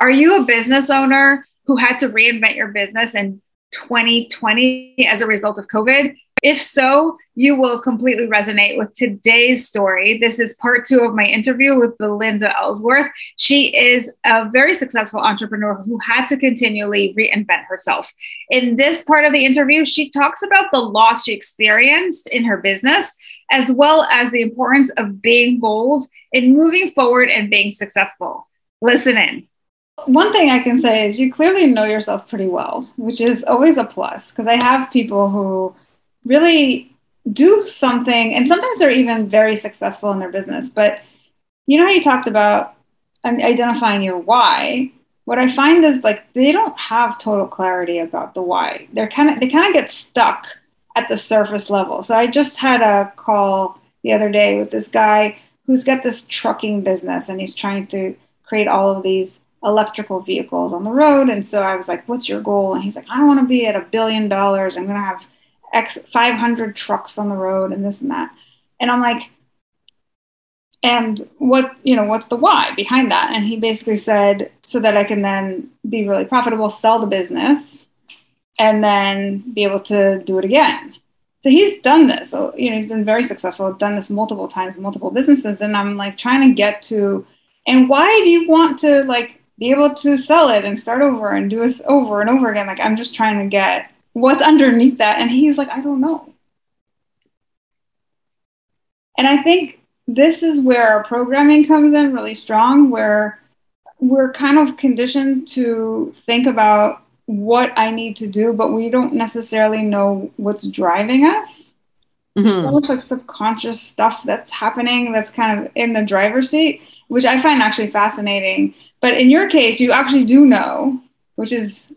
Are you a business owner who had to reinvent your business in 2020 as a result of COVID? If so, you will completely resonate with today's story. This is part two of my interview with Belinda Ellsworth. She is a very successful entrepreneur who had to continually reinvent herself. In this part of the interview, she talks about the loss she experienced in her business, as well as the importance of being bold in moving forward and being successful. Listen in. One thing I can say is you clearly know yourself pretty well, which is always a plus because I have people who really do something, and sometimes they're even very successful in their business. But you know how you talked about identifying your why? What I find is like they don't have total clarity about the why. They're kind of they kind of get stuck at the surface level. So I just had a call the other day with this guy who's got this trucking business and he's trying to create all of these electrical vehicles on the road. And so I was like, What's your goal? And he's like, I want to be at a billion dollars. I'm going to have X 500 trucks on the road and this and that. And I'm like, and what, you know, what's the why behind that? And he basically said, so that I can then be really profitable, sell the business, and then be able to do it again. So he's done this. So, you know, he's been very successful, done this multiple times, multiple businesses. And I'm like trying to get to, and why do you want to like be able to sell it and start over and do this over and over again? Like, I'm just trying to get what's underneath that and he's like i don't know and i think this is where our programming comes in really strong where we're kind of conditioned to think about what i need to do but we don't necessarily know what's driving us mm-hmm. there's so much like subconscious stuff that's happening that's kind of in the driver's seat which i find actually fascinating but in your case you actually do know which is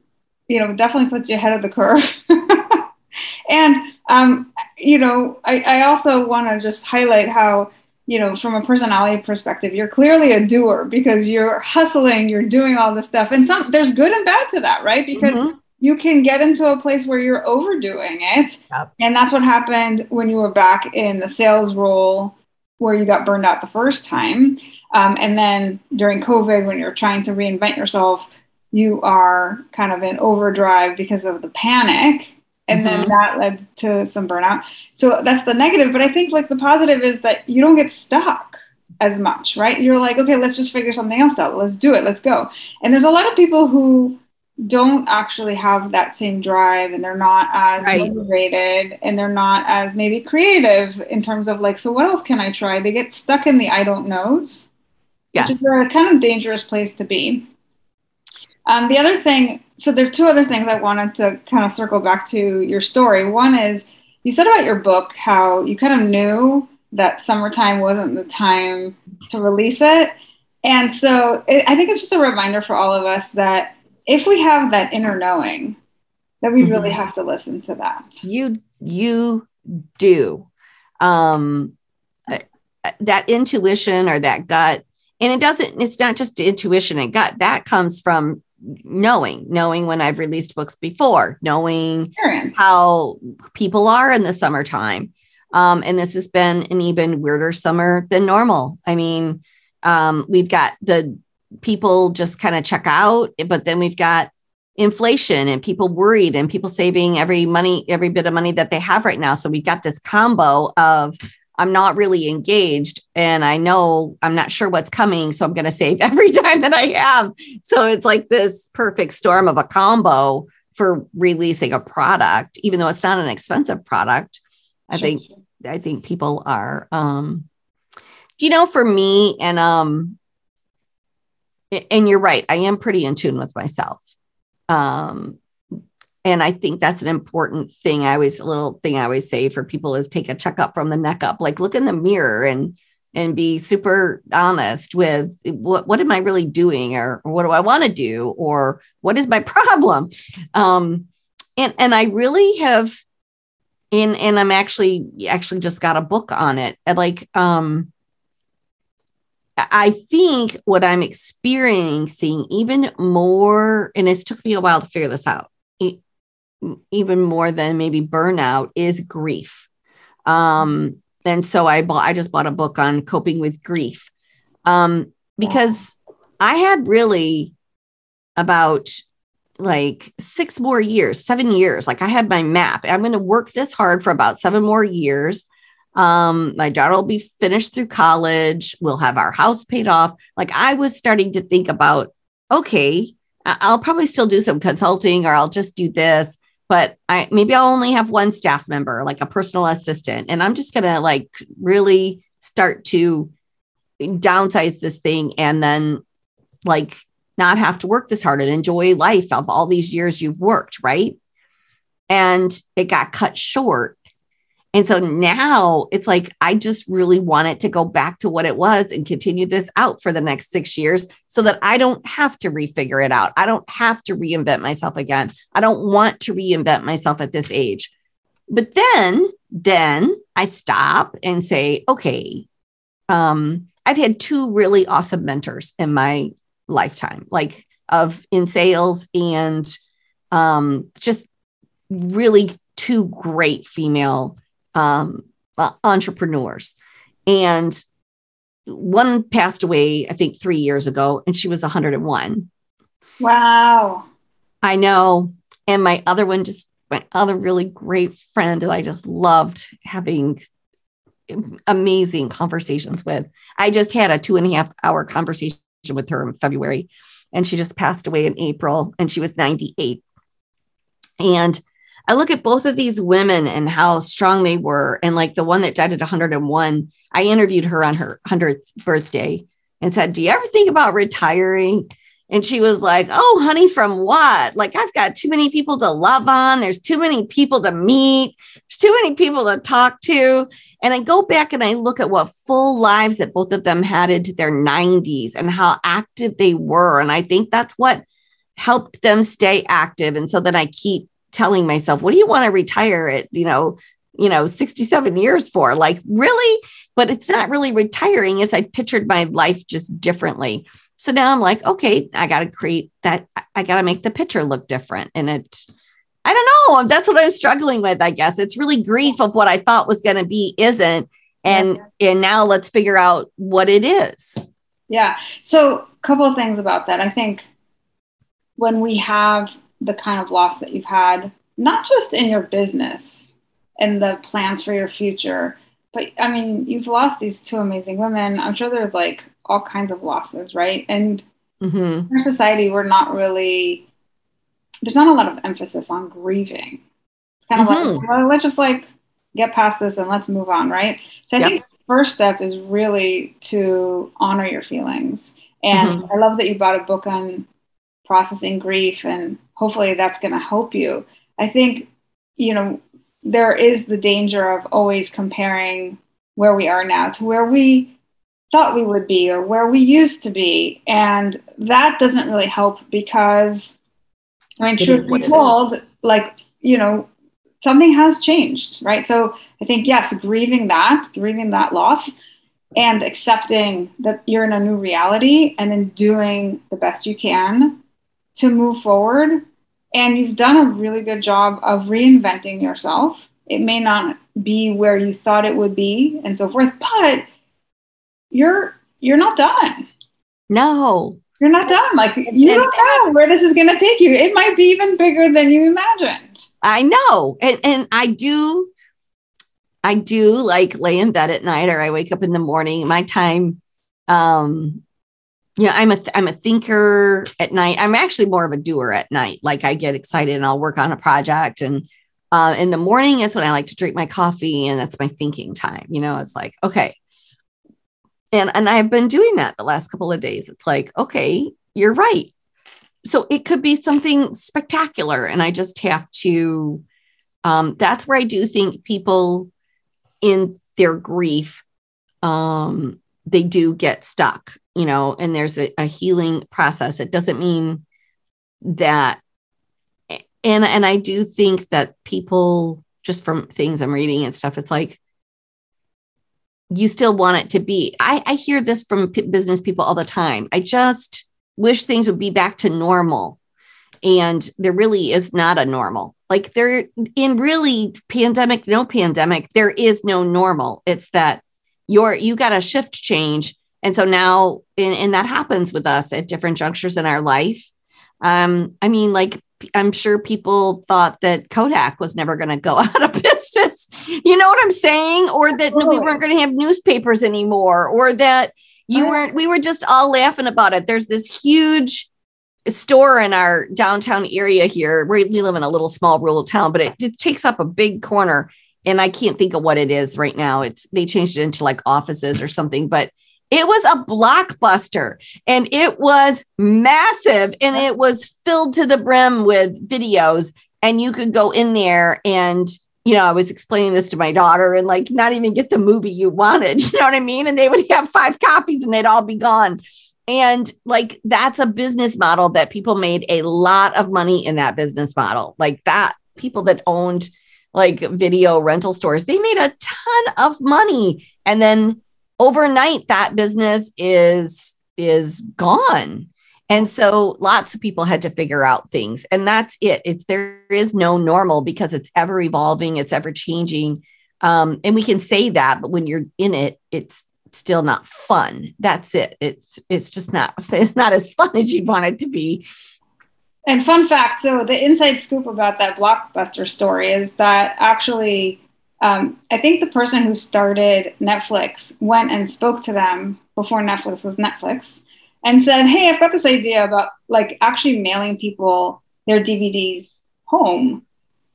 you know, definitely puts you ahead of the curve. and, um, you know, I, I also want to just highlight how, you know, from a personality perspective, you're clearly a doer because you're hustling, you're doing all this stuff. And some there's good and bad to that, right? Because mm-hmm. you can get into a place where you're overdoing it. Yep. And that's what happened when you were back in the sales role where you got burned out the first time. Um, and then during COVID, when you're trying to reinvent yourself, you are kind of in overdrive because of the panic. And mm-hmm. then that led to some burnout. So that's the negative. But i think like the positive is that you don't get stuck as much right? You're like okay let's just figure something else out. Let's do it. Let's go. And there's a lot of people who don't actually have that same drive and they're not as right. motivated and they're not as maybe creative in terms of like so what else can i try they get stuck in the i don't knows yes. which is a kind of dangerous place to be um, the other thing, so there are two other things I wanted to kind of circle back to your story. One is you said about your book how you kind of knew that summertime wasn't the time to release it. And so it, I think it's just a reminder for all of us that if we have that inner knowing, that we mm-hmm. really have to listen to that. You you do. Um uh, that intuition or that gut and it doesn't it's not just intuition and gut that comes from knowing, knowing when I've released books before, knowing Experience. how people are in the summertime. Um, and this has been an even weirder summer than normal. I mean, um, we've got the people just kind of check out, but then we've got inflation and people worried and people saving every money, every bit of money that they have right now. So we've got this combo of I'm not really engaged and I know I'm not sure what's coming. So I'm going to save every time that I have. So it's like this perfect storm of a combo for releasing a product, even though it's not an expensive product. I sure. think, I think people are, um, do you know, for me and, um, and you're right, I am pretty in tune with myself. Um, and I think that's an important thing. I always a little thing I always say for people is take a checkup from the neck up. Like look in the mirror and and be super honest with what what am I really doing or, or what do I want to do or what is my problem? Um, and and I really have and and I'm actually actually just got a book on it. Like um I think what I'm experiencing even more, and it's took me a while to figure this out, even more than maybe burnout is grief. Um, and so I bought, I just bought a book on coping with grief. Um, because I had really about like six more years, seven years. Like I had my map. I'm going to work this hard for about seven more years. Um, my daughter will be finished through college. We'll have our house paid off. Like I was starting to think about, okay, I'll probably still do some consulting or I'll just do this but I maybe I'll only have one staff member, like a personal assistant, and I'm just gonna like really start to downsize this thing and then like not have to work this hard and enjoy life of all these years you've worked, right? And it got cut short and so now it's like, I just really want it to go back to what it was and continue this out for the next six years so that I don't have to refigure it out. I don't have to reinvent myself again. I don't want to reinvent myself at this age. But then, then I stop and say, okay, um, I've had two really awesome mentors in my lifetime, like of in sales and um, just really two great female um, uh, entrepreneurs. And one passed away, I think, three years ago, and she was 101. Wow. I know. And my other one, just my other really great friend that I just loved having amazing conversations with. I just had a two and a half hour conversation with her in February, and she just passed away in April, and she was 98. And I look at both of these women and how strong they were. And like the one that died at 101, I interviewed her on her 100th birthday and said, Do you ever think about retiring? And she was like, Oh, honey, from what? Like, I've got too many people to love on. There's too many people to meet. There's too many people to talk to. And I go back and I look at what full lives that both of them had into their 90s and how active they were. And I think that's what helped them stay active. And so then I keep telling myself, what do you want to retire at, you know, you know, 67 years for? Like, really? But it's not really retiring. As I pictured my life just differently. So now I'm like, okay, I got to create that. I got to make the picture look different. And it, I don't know. That's what I'm struggling with, I guess. It's really grief of what I thought was going to be isn't. And yeah. and now let's figure out what it is. Yeah. So a couple of things about that. I think when we have the kind of loss that you've had, not just in your business and the plans for your future, but I mean, you've lost these two amazing women. I'm sure there's like all kinds of losses, right? And mm-hmm. in our society, we're not really, there's not a lot of emphasis on grieving. It's kind of mm-hmm. like, well, let's just like get past this and let's move on, right? So I yep. think the first step is really to honor your feelings. And mm-hmm. I love that you bought a book on processing grief and hopefully that's going to help you. I think you know there is the danger of always comparing where we are now to where we thought we would be or where we used to be. And that doesn't really help because i mean it truth be told like you know something has changed right? So i think yes grieving that grieving that loss and accepting that you're in a new reality and then doing the best you can to move forward. And you've done a really good job of reinventing yourself. It may not be where you thought it would be and so forth, but you're you're not done. No. You're not done. Like you don't know where this is gonna take you. It might be even bigger than you imagined. I know. And and I do I do like lay in bed at night or I wake up in the morning. My time, um, you know, I'm a I'm a thinker at night. I'm actually more of a doer at night. Like I get excited and I'll work on a project. And uh, in the morning is when I like to drink my coffee, and that's my thinking time. You know, it's like okay, and and I've been doing that the last couple of days. It's like okay, you're right. So it could be something spectacular, and I just have to. Um, that's where I do think people in their grief um, they do get stuck you know and there's a, a healing process. It doesn't mean that and and i do think that people just from things i'm reading and stuff it's like you still want it to be. I i hear this from p- business people all the time. I just wish things would be back to normal. And there really is not a normal. Like there in really pandemic no pandemic there is no normal. It's that you're you got a shift change and so now and, and that happens with us at different junctures in our life um i mean like i'm sure people thought that kodak was never going to go out of business you know what i'm saying or that we weren't going to have newspapers anymore or that you weren't we were just all laughing about it there's this huge store in our downtown area here. We, we live in a little small rural town, but it, it takes up a big corner. And I can't think of what it is right now. It's they changed it into like offices or something, but it was a blockbuster and it was massive and it was filled to the brim with videos. And you could go in there and you know, I was explaining this to my daughter and like not even get the movie you wanted. You know what I mean? And they would have five copies and they'd all be gone. And like that's a business model that people made a lot of money in that business model. Like that, people that owned like video rental stores, they made a ton of money. And then overnight, that business is is gone. And so lots of people had to figure out things. And that's it. It's there is no normal because it's ever evolving, it's ever changing. Um, and we can say that, but when you're in it, it's still not fun. That's it. It's it's just not it's not as fun as you'd want it to be. And fun fact, so the inside scoop about that blockbuster story is that actually um, I think the person who started Netflix went and spoke to them before Netflix was Netflix and said, Hey, I've got this idea about like actually mailing people their DVDs home.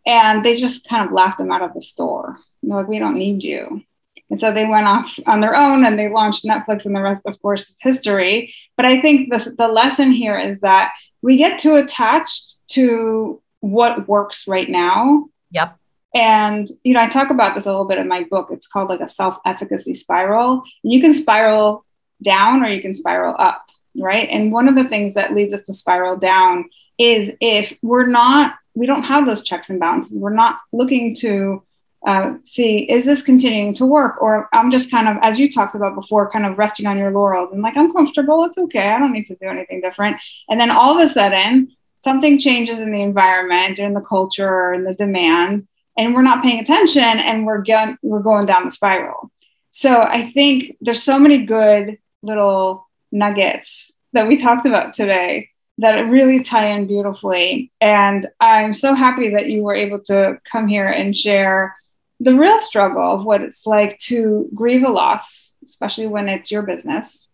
And they just kind of laughed them out of the store. They're like, we don't need you. And so they went off on their own and they launched Netflix, and the rest, of course, is history. But I think the, the lesson here is that we get too attached to what works right now. Yep. And, you know, I talk about this a little bit in my book. It's called like a self efficacy spiral. And you can spiral down or you can spiral up, right? And one of the things that leads us to spiral down is if we're not, we don't have those checks and balances, we're not looking to uh, see is this continuing to work or i'm just kind of as you talked about before kind of resting on your laurels and like i'm comfortable it's okay i don't need to do anything different and then all of a sudden something changes in the environment or in the culture or in the demand and we're not paying attention and we're going we're going down the spiral so i think there's so many good little nuggets that we talked about today that really tie in beautifully and i'm so happy that you were able to come here and share the real struggle of what it's like to grieve a loss, especially when it's your business.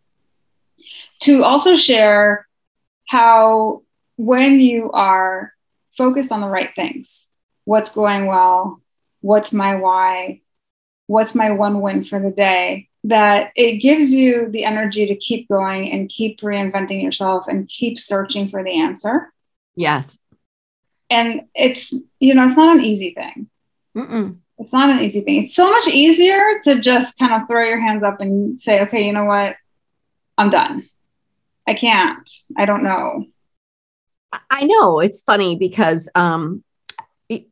To also share how, when you are focused on the right things, what's going well, what's my why, what's my one win for the day, that it gives you the energy to keep going and keep reinventing yourself and keep searching for the answer. Yes. And it's, you know, it's not an easy thing. Mm-mm it's not an easy thing. It's so much easier to just kind of throw your hands up and say, okay, you know what? I'm done. I can't. I don't know. I know. It's funny because um,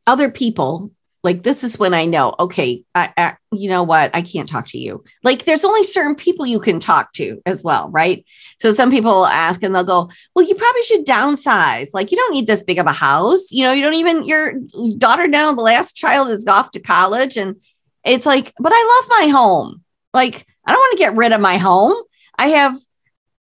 other people like this is when I know, okay, I, I, you know what, I can't talk to you. Like there's only certain people you can talk to as well, right? So some people ask and they'll go, well, you probably should downsize. Like you don't need this big of a house. You know, you don't even your daughter now, the last child is off to college, and it's like, but I love my home. Like I don't want to get rid of my home. I have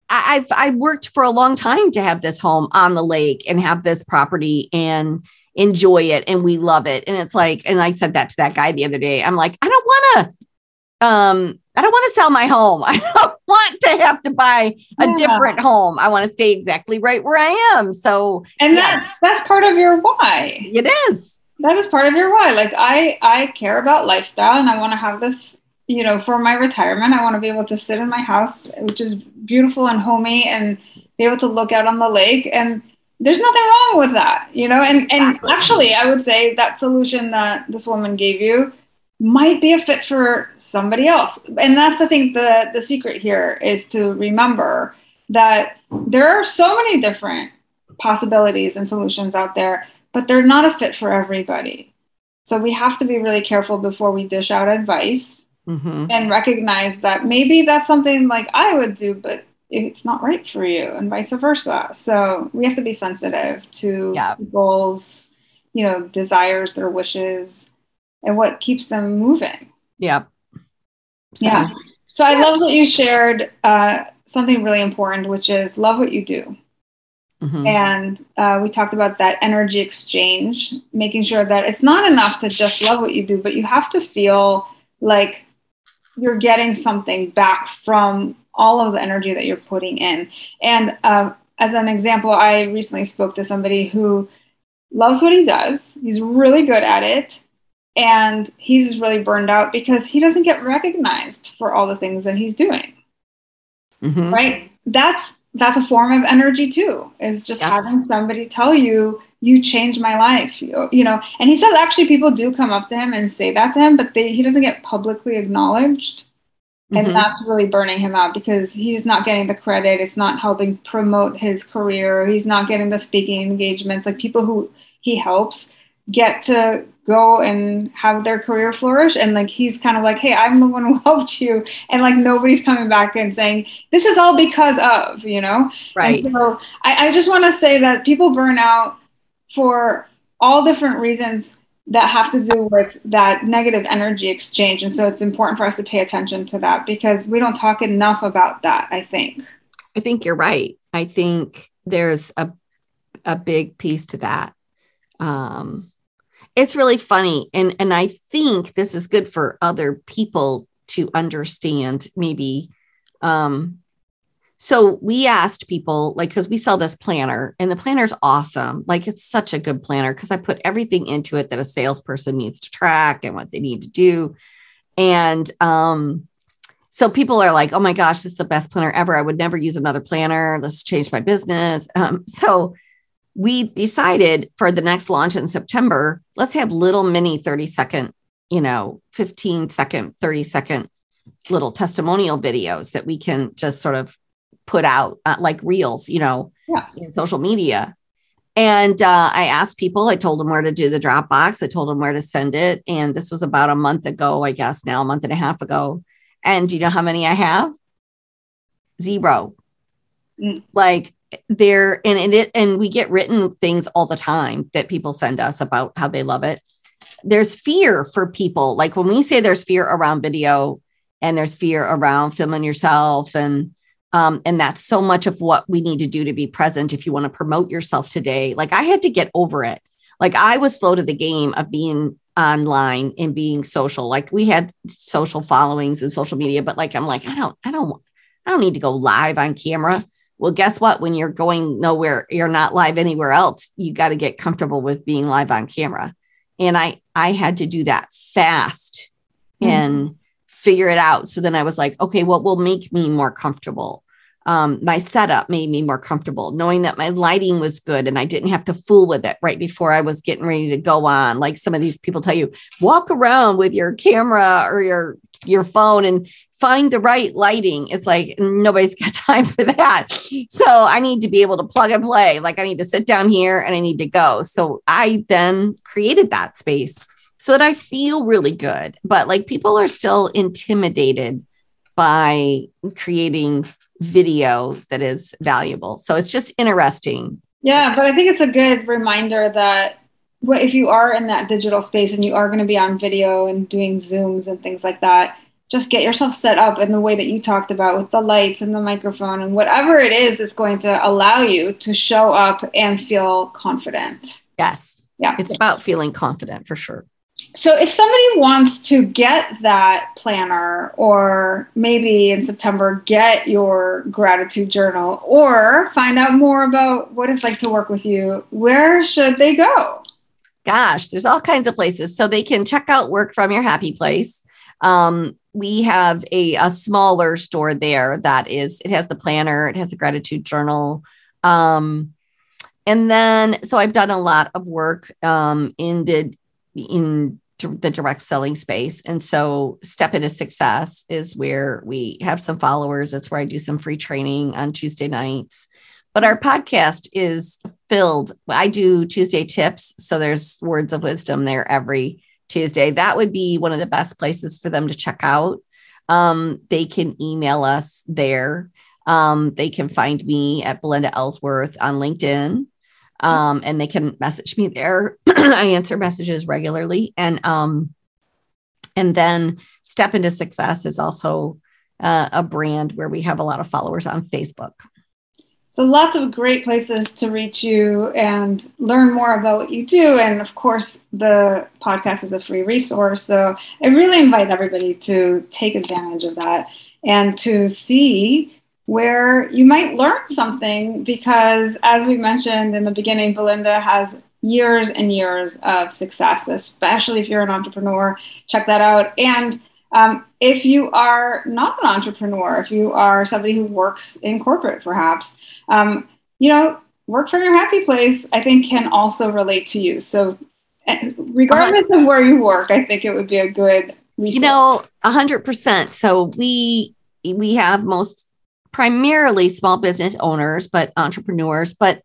I've I worked for a long time to have this home on the lake and have this property and enjoy it and we love it. And it's like, and I said that to that guy the other day. I'm like, I don't want to, um, I don't want to sell my home. I don't want to have to buy a yeah. different home. I want to stay exactly right where I am. So, and yeah. that that's part of your why. It is. That is part of your why. Like I I care about lifestyle and I want to have this, you know, for my retirement. I want to be able to sit in my house, which is beautiful and homey and be able to look out on the lake and there's nothing wrong with that, you know. And and exactly. actually, I would say that solution that this woman gave you might be a fit for somebody else. And that's the thing. The the secret here is to remember that there are so many different possibilities and solutions out there, but they're not a fit for everybody. So we have to be really careful before we dish out advice mm-hmm. and recognize that maybe that's something like I would do, but it's not right for you and vice versa. So we have to be sensitive to yeah. people's, you know, desires, their wishes, and what keeps them moving. Yeah. So, yeah. So I love that you shared uh, something really important, which is love what you do. Mm-hmm. And uh, we talked about that energy exchange, making sure that it's not enough to just love what you do, but you have to feel like you're getting something back from all of the energy that you're putting in. And uh, as an example, I recently spoke to somebody who loves what he does, he's really good at it. And he's really burned out because he doesn't get recognized for all the things that he's doing. Mm-hmm. Right? That's that's a form of energy too. Is just yeah. having somebody tell you you changed my life. You, you know, and he says actually people do come up to him and say that to him, but they, he doesn't get publicly acknowledged and mm-hmm. that's really burning him out because he's not getting the credit. It's not helping promote his career. He's not getting the speaking engagements. Like people who he helps get to go and have their career flourish. And like he's kind of like hey i'm the one who helped you. And like nobody's coming back and saying this is all because of you know? Right. and so I, I just want to say that people burn out for all different reasons that have to do with that negative energy exchange. And so it's important for us to pay attention to that because we don't talk enough about that, I think. I think you're right. I think there's a a big piece to that. Um, it's really funny. And and I think this is good for other people to understand maybe um so we asked people, like, because we sell this planner and the planner's awesome. Like, it's such a good planner because I put everything into it that a salesperson needs to track and what they need to do. And um, so people are like, oh my gosh, this is the best planner ever. I would never use another planner. Let's change my business. Um, so we decided for the next launch in September, let's have little mini 30 second, you know, 15 second, 30 second little testimonial videos that we can just sort of put out uh, like reels, you know, yeah. in social media. And uh, I asked people, I told them where to do the Dropbox, I told them where to send it. And this was about a month ago, I guess now, a month and a half ago. And do you know how many I have? Zero. Mm. Like there, and it, and we get written things all the time that people send us about how they love it. There's fear for people. Like when we say there's fear around video and there's fear around filming yourself and um, and that's so much of what we need to do to be present if you want to promote yourself today. Like I had to get over it. Like I was slow to the game of being online and being social. Like we had social followings and social media, but like I'm like, I don't, I don't, I don't need to go live on camera. Well, guess what? When you're going nowhere, you're not live anywhere else. You got to get comfortable with being live on camera. And I I had to do that fast mm-hmm. and figure it out. So then I was like, okay, what will make me more comfortable? Um, my setup made me more comfortable knowing that my lighting was good and I didn't have to fool with it right before I was getting ready to go on. Like some of these people tell you, walk around with your camera or your your phone and find the right lighting. It's like nobody's got time for that. So I need to be able to plug and play. Like I need to sit down here and I need to go. So I then created that space so that I feel really good. But like people are still intimidated by creating video that is valuable. So it's just interesting. Yeah, but I think it's a good reminder that if you are in that digital space and you are going to be on video and doing Zooms and things like that, just get yourself set up in the way that you talked about with the lights and the microphone and whatever it is that's going to allow you to show up and feel confident. Yes. Yeah. It's about feeling confident for sure. So if somebody wants to get that planner or maybe in September get your gratitude journal or find out more about what it's like to work with you, where should they go? Gosh, there's all kinds of places. So they can check out Work from Your Happy Place. Um, we have a, a smaller store there that is, it has the planner, it has a gratitude journal. Um, and then, so I've done a lot of work um, in the in the direct selling space. And so Step into Success is where we have some followers. That's where I do some free training on Tuesday nights. But our podcast is filled. I do Tuesday tips. So there's words of wisdom there every Tuesday. That would be one of the best places for them to check out. Um, they can email us there. Um, they can find me at Belinda Ellsworth on LinkedIn um, and they can message me there. I answer messages regularly, and um, and then Step into Success is also uh, a brand where we have a lot of followers on Facebook. So lots of great places to reach you and learn more about what you do. And of course, the podcast is a free resource. So I really invite everybody to take advantage of that and to see where you might learn something because, as we mentioned in the beginning, Belinda has years and years of success, especially if you're an entrepreneur. Check that out. And um, if you are not an entrepreneur, if you are somebody who works in corporate, perhaps, um, you know, work from your happy place, I think can also relate to you. So, eh, regardless of where you work, I think it would be a good resource. You know, hundred percent. So we we have most primarily small business owners, but entrepreneurs. But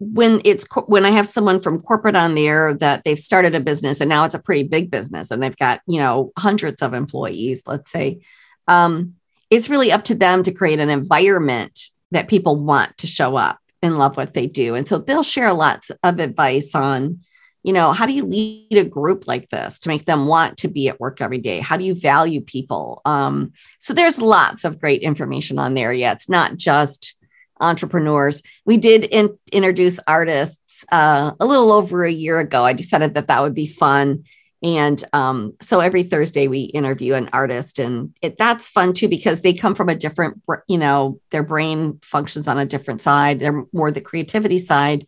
when it's when I have someone from corporate on there that they've started a business and now it's a pretty big business and they've got you know hundreds of employees, let's say, um, it's really up to them to create an environment that people want to show up and love what they do. And so they'll share lots of advice on you know, how do you lead a group like this to make them want to be at work every day? How do you value people? Um, so there's lots of great information on there. Yeah, it's not just entrepreneurs. We did in, introduce artists uh, a little over a year ago. I decided that that would be fun. And um, so every Thursday we interview an artist, and it, that's fun too because they come from a different, you know, their brain functions on a different side. They're more the creativity side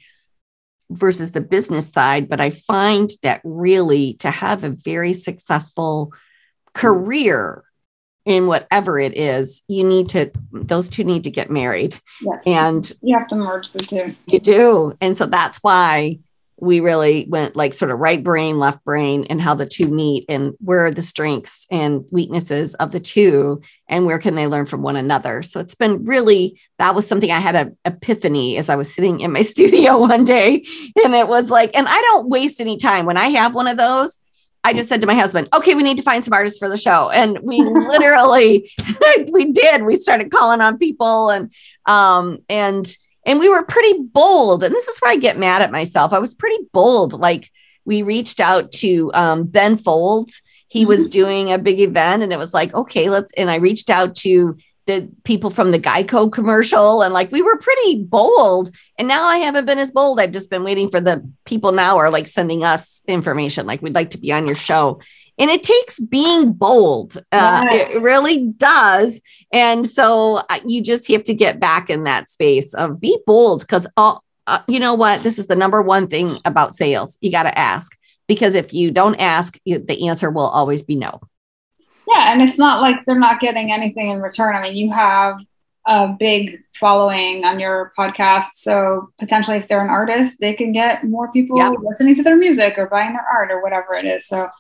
versus the business side. But I find that really to have a very successful career in whatever it is, you need to, those two need to get married. Yes. And you have to merge the two. You do. And so that's why we really went like sort of right brain, left brain, and how the two meet and where are the strengths and weaknesses of the two and where can they learn from one another. So it's been really, that was something I had an epiphany as I was sitting in my studio one day. And it was like, and I don't waste any time when I have one of those. I just said to my husband, okay, we need to find some artists for the show. And we literally, we did, we started calling on people and, um, and, and we were pretty bold. And this is where I get mad at myself. I was pretty bold. Like we reached out to um, Ben Folds. He was mm-hmm. doing a big event, and it was like, okay, let's. And I reached out to the people from the Geico commercial, and like we were pretty bold. And now I haven't been as bold. I've just been waiting for the people now are like sending us information, like we'd like to be on your show. And it takes being bold. Uh, yes. It really does. And so uh, you just have to get back in that space of be bold because, uh, you know what? This is the number one thing about sales. You got to ask because if you don't ask, you, the answer will always be no. Yeah. And it's not like they're not getting anything in return. I mean, you have a big following on your podcast. So potentially, if they're an artist, they can get more people yep. listening to their music or buying their art or whatever it is. So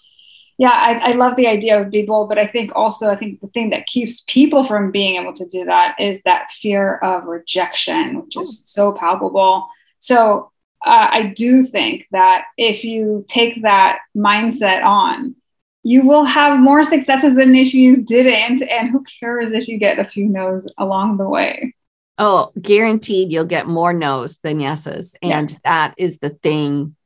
yeah, I, I, love the idea of be bold, but I think also I think the thing that keeps people from being able to do that is that fear of rejection, which is so palpable. So uh, I do think that if you take that mindset on, you will have more successes than if you didn't. And who cares if you get a few no's along the way? Oh, guaranteed you'll get more no's than yeses. And yes. that is the thing.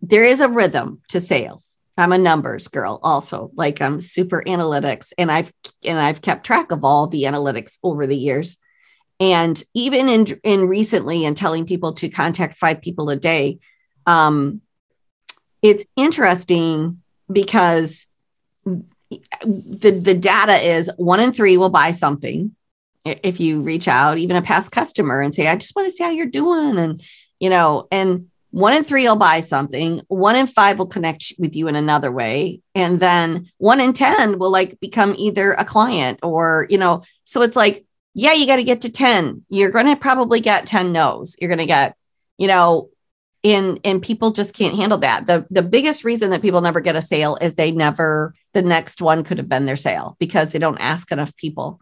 There is a rhythm to sales I'm a numbers girl also. Like I'm super analytics and I've and I've kept track of all the analytics over the years. And even in in recently and telling people to contact five people a day, um, it's interesting because the the data is one in three will buy something if you reach out, even a past customer, and say, "I just want to see how you're doing," and you know, and one in three will buy something, one in five will connect with you in another way, and then one in ten will like become either a client or you know. So it's like, yeah, you got to get to ten. You're going to probably get ten no's. You're going to get, you know, and and people just can't handle that. The the biggest reason that people never get a sale is they never the next one could have been their sale because they don't ask enough people.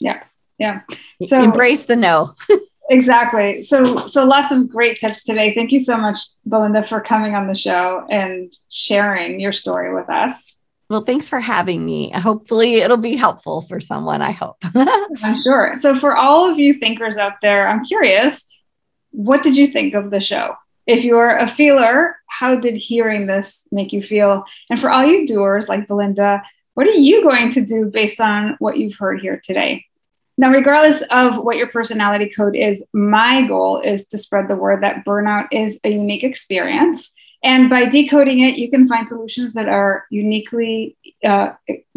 Yeah yeah. So embrace the no. Exactly. So so lots of great tips today. Thank you so much belinda for coming on the show and sharing your story with us. Well thanks for having me. Hopefully it'll be helpful for someone i hope. I'm sure. So for all of you thinkers out there i'm curious what did you think of the show? If you're a feeler, how did hearing this make you feel? And for all you doers like Belinda, what are you going to do based on what you've heard here today? Now, regardless of what your personality code is, my goal is to spread the word that burnout is a unique experience and by decoding it, you can find solutions that are uniquely uh,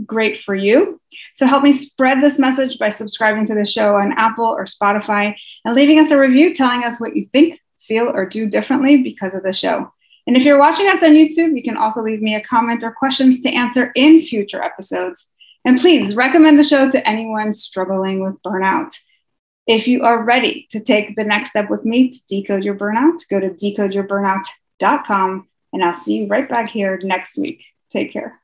great for you. So help me spread this message by subscribing to the show on Apple or Spotify and leaving us a review telling us what you think, feel, or do differently because of the show. And if you're watching us on YouTube, you can also leave me a comment or questions to answer in future episodes. And please recommend the show to anyone struggling with burnout. If you are ready to take the next step with me to decode your burnout, go to decodeyourburnout.com. And I'll see you right back here next week. Take care.